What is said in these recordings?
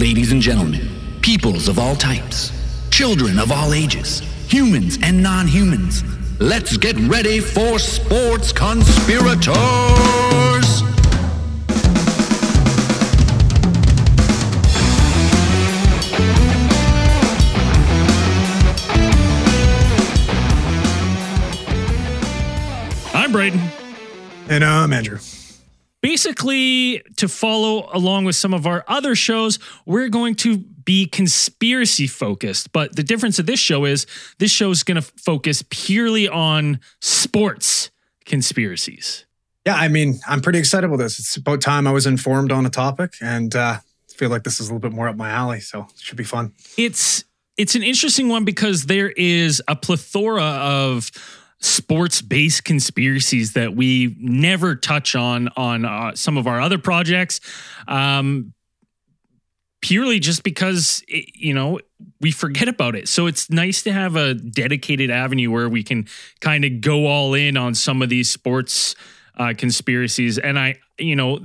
Ladies and gentlemen, peoples of all types, children of all ages, humans and non humans, let's get ready for Sports Conspirators! I'm Braden. And I'm Andrew. Basically, to follow along with some of our other shows, we're going to be conspiracy focused. But the difference of this show is this show is going to focus purely on sports conspiracies. Yeah, I mean, I'm pretty excited about this. It's about time I was informed on a topic, and uh, feel like this is a little bit more up my alley, so it should be fun. It's it's an interesting one because there is a plethora of sports based conspiracies that we never touch on on uh, some of our other projects um, purely just because it, you know we forget about it. So it's nice to have a dedicated avenue where we can kind of go all in on some of these sports uh, conspiracies. And i you know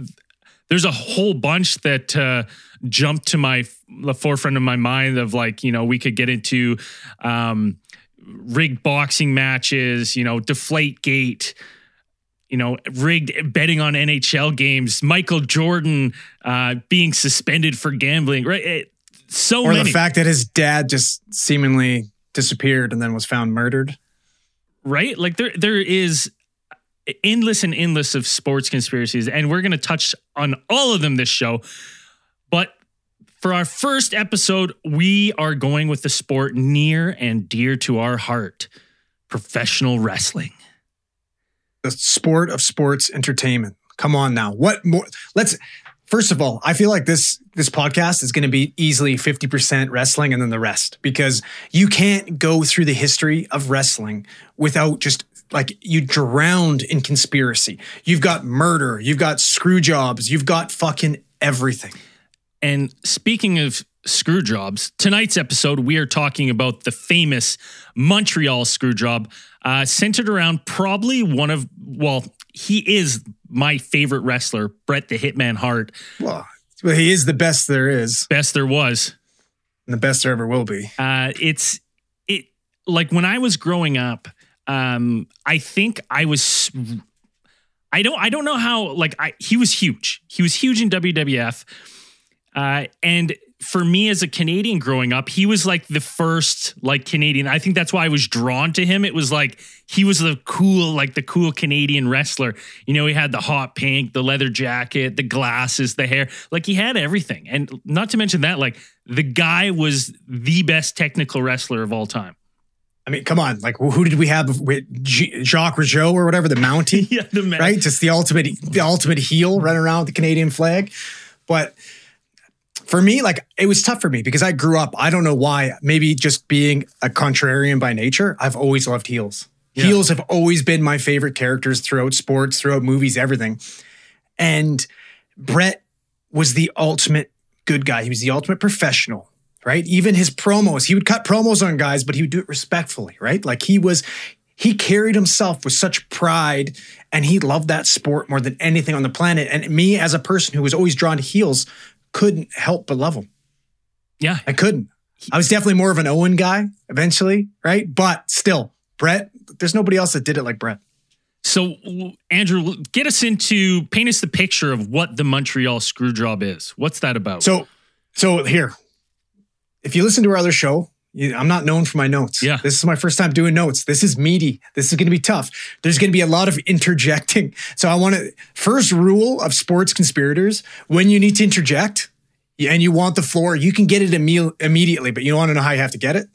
there's a whole bunch that uh, jumped to my the forefront of my mind of like you know we could get into um, rigged boxing matches, you know, deflate gate, you know, rigged betting on NHL games, Michael Jordan uh, being suspended for gambling, right? It, so or many. the fact that his dad just seemingly disappeared and then was found murdered. Right? Like there there is endless and endless of sports conspiracies and we're going to touch on all of them this show. For our first episode, we are going with the sport near and dear to our heart professional wrestling. The sport of sports entertainment. Come on now. What more? Let's, first of all, I feel like this this podcast is going to be easily 50% wrestling and then the rest because you can't go through the history of wrestling without just like you drowned in conspiracy. You've got murder, you've got screw jobs, you've got fucking everything. And speaking of screw jobs, tonight's episode, we are talking about the famous Montreal screw job, uh, centered around probably one of, well, he is my favorite wrestler, Bret the Hitman Hart. Well, well he is the best there is, Best there was. and the best there ever will be. Uh, it's, it, like when I was growing up, um, I think I was, I don't, I don't know how, like, I, he was huge. He was huge in WWF. Uh, and for me as a Canadian growing up, he was like the first like Canadian. I think that's why I was drawn to him. It was like he was the cool, like the cool Canadian wrestler. You know, he had the hot pink, the leather jacket, the glasses, the hair. Like he had everything. And not to mention that, like the guy was the best technical wrestler of all time. I mean, come on. Like, who did we have? With G- Jacques Rougeau or whatever, the Mountie, Yeah, the man. right? Just the ultimate, the ultimate heel running around with the Canadian flag. But for me, like, it was tough for me because I grew up. I don't know why. Maybe just being a contrarian by nature, I've always loved heels. Yeah. Heels have always been my favorite characters throughout sports, throughout movies, everything. And Bret was the ultimate good guy. He was the ultimate professional, right? Even his promos, he would cut promos on guys, but he would do it respectfully, right? Like he was, he carried himself with such pride and he loved that sport more than anything on the planet. And me, as a person who was always drawn to heels, couldn't help but love him. Yeah. I couldn't. I was definitely more of an Owen guy eventually, right? But still, Bret, there's nobody else that did it like Bret. So, Andrew, get us into paint us the picture of what the Montreal screw job is. What's that about? So, so here, if you listen to our other show, I'm not known for my notes. Yeah. This is my first time doing notes. This is meaty. This is going to be tough. There's going to be a lot of interjecting. So I want to, first rule of sports conspirators, when you need to interject and you want the floor, you can get it imme- immediately, but you don't want to know how you have to get it?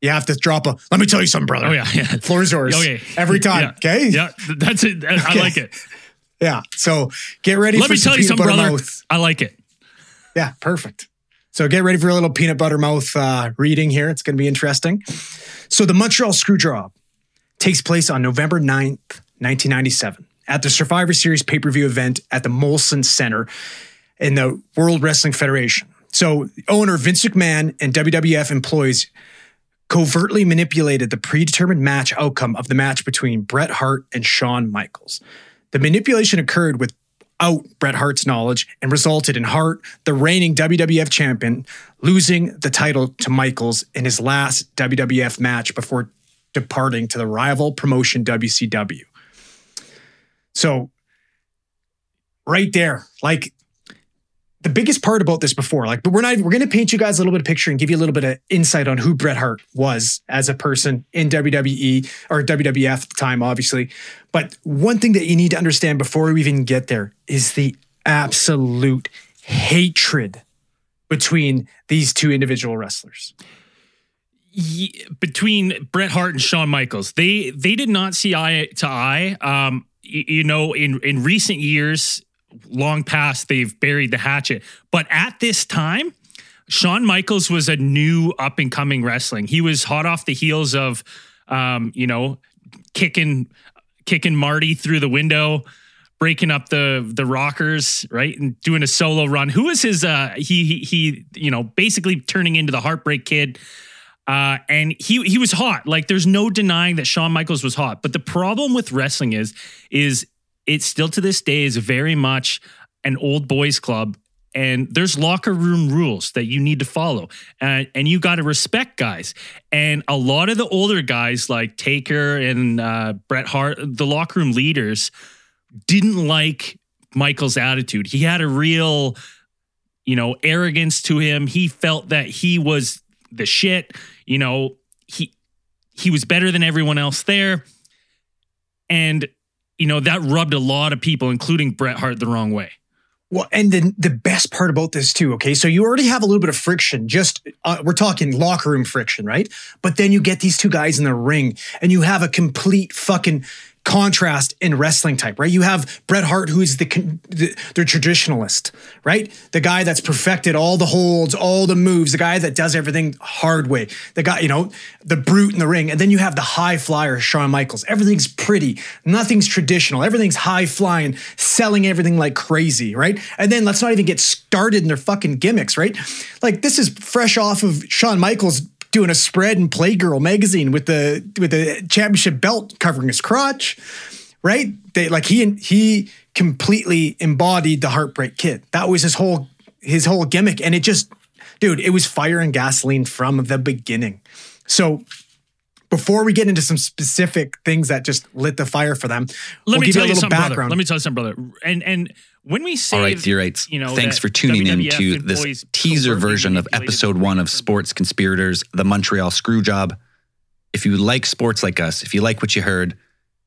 You have to drop a, let me tell you something, brother. oh, yeah. Yeah. Floor's yours. Oh, okay. Every time. Yeah. Okay. Yeah. That's it. I Okay. like it. Yeah. So get ready Let for me tell you something, brother. mouth. I like it. Yeah, perfect. So get ready for a little peanut butter mouth uh, reading here. It's going to be interesting. So the Montreal Screw Job takes place on November 9th, 1997 at the Survivor Series pay-per-view event at the Molson Center in the World Wrestling Federation. So owner Vince McMahon and WWF employees covertly manipulated the predetermined match outcome of the match between Bret Hart and Shawn Michaels. The manipulation occurred with out Bret Hart's knowledge and resulted in Hart, the reigning WWF champion, losing the title to Michaels in his last WWF match before departing to the rival promotion WCW. So, right there, like the biggest part about this before, like, but we're not, we're going to paint you guys a little bit of picture and give you a little bit of insight on who Bret Hart was as a person in WWE or WWF at the time, obviously. But one thing that you need to understand before we even get there is the absolute hatred between these two individual wrestlers. Between Bret Hart and Shawn Michaels, they they did not see eye to eye. Um, you, you know, in in recent years, long past, they've buried the hatchet. But at this time, Shawn Michaels was a new up and coming wrestling. He was hot off the heels of, um, you know, kicking kicking Marty through the window, breaking up the the rockers, right, and doing a solo run. Who was his? Uh, he he, he you know, basically turning into the Heartbreak Kid. Uh, and he he was hot. Like there's no denying that Shawn Michaels was hot. But the problem with wrestling is is it still to this day is very much an old boys club. And there's locker room rules that you need to follow, and and you got to respect guys. And a lot of the older guys like Taker and uh, Bret Hart, the locker room leaders, didn't like Michael's attitude. He had a real, you know, arrogance to him. He felt that he was the shit. You know, he he was better than everyone else there. And you know, that rubbed a lot of people, including Bret Hart, the wrong way. Well, and then the best part about this too, okay, so you already have a little bit of friction. Just uh, we're talking locker room friction, right? But then you get these two guys in the ring, and you have a complete fucking contrast in wrestling type, right? You have Bret Hart, who is the, the, the traditionalist, right? The guy that's perfected all the holds, all the moves, the guy that does everything hard way, the guy, you know, the brute in the ring. And then you have the high flyer, Shawn Michaels. Everything's pretty, nothing's traditional, everything's high flying, selling everything like crazy, right? And then let's not even get started in their fucking gimmicks, right? Like this is fresh off of Shawn Michaels doing a spread in Playgirl magazine with the with the championship belt covering his crotch, right? They like he he completely embodied the Heartbreak Kid. That was his whole his whole gimmick, and it just, dude, it was fire and gasoline from the beginning. So. Before we get into some specific things that just lit the fire for them, let we'll me give tell you a you little something, brother. background. Let me tell you something, brother. And and when we say All right, theorites. you know, thanks for tuning in to this teaser version of episode one of Sports Conspirators, the Montreal Screwjob. If you like sports like us, if you like what you heard,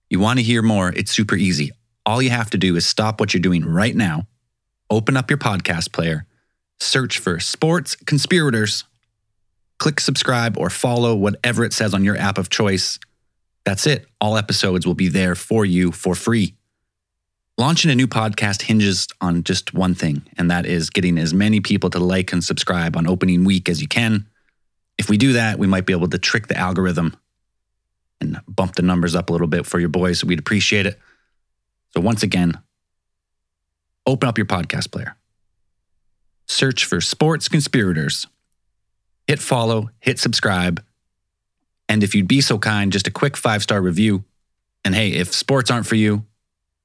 you want to hear more, it's super easy. All you have to do is stop what you're doing right now, open up your podcast player, search for Sports Conspirators, click subscribe or follow whatever it says on your app of choice. That's it. All episodes will be there for you for free. Launching a new podcast hinges on just one thing, and that is getting as many people to like and subscribe on opening week as you can. If we do that, we might be able to trick the algorithm and bump the numbers up a little bit for your boys. We'd appreciate it. So, once again, open up your podcast player, search for Sports Conspirators, hit follow, hit subscribe. And if you'd be so kind, just a quick five star review. And hey, if sports aren't for you,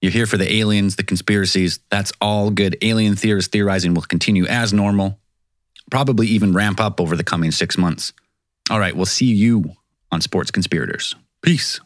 you're here for the aliens, the conspiracies. That's all good. Alien theorists theorizing will continue as normal, probably even ramp up over the coming six months. All right, we'll see you on Sports Conspirators. Peace.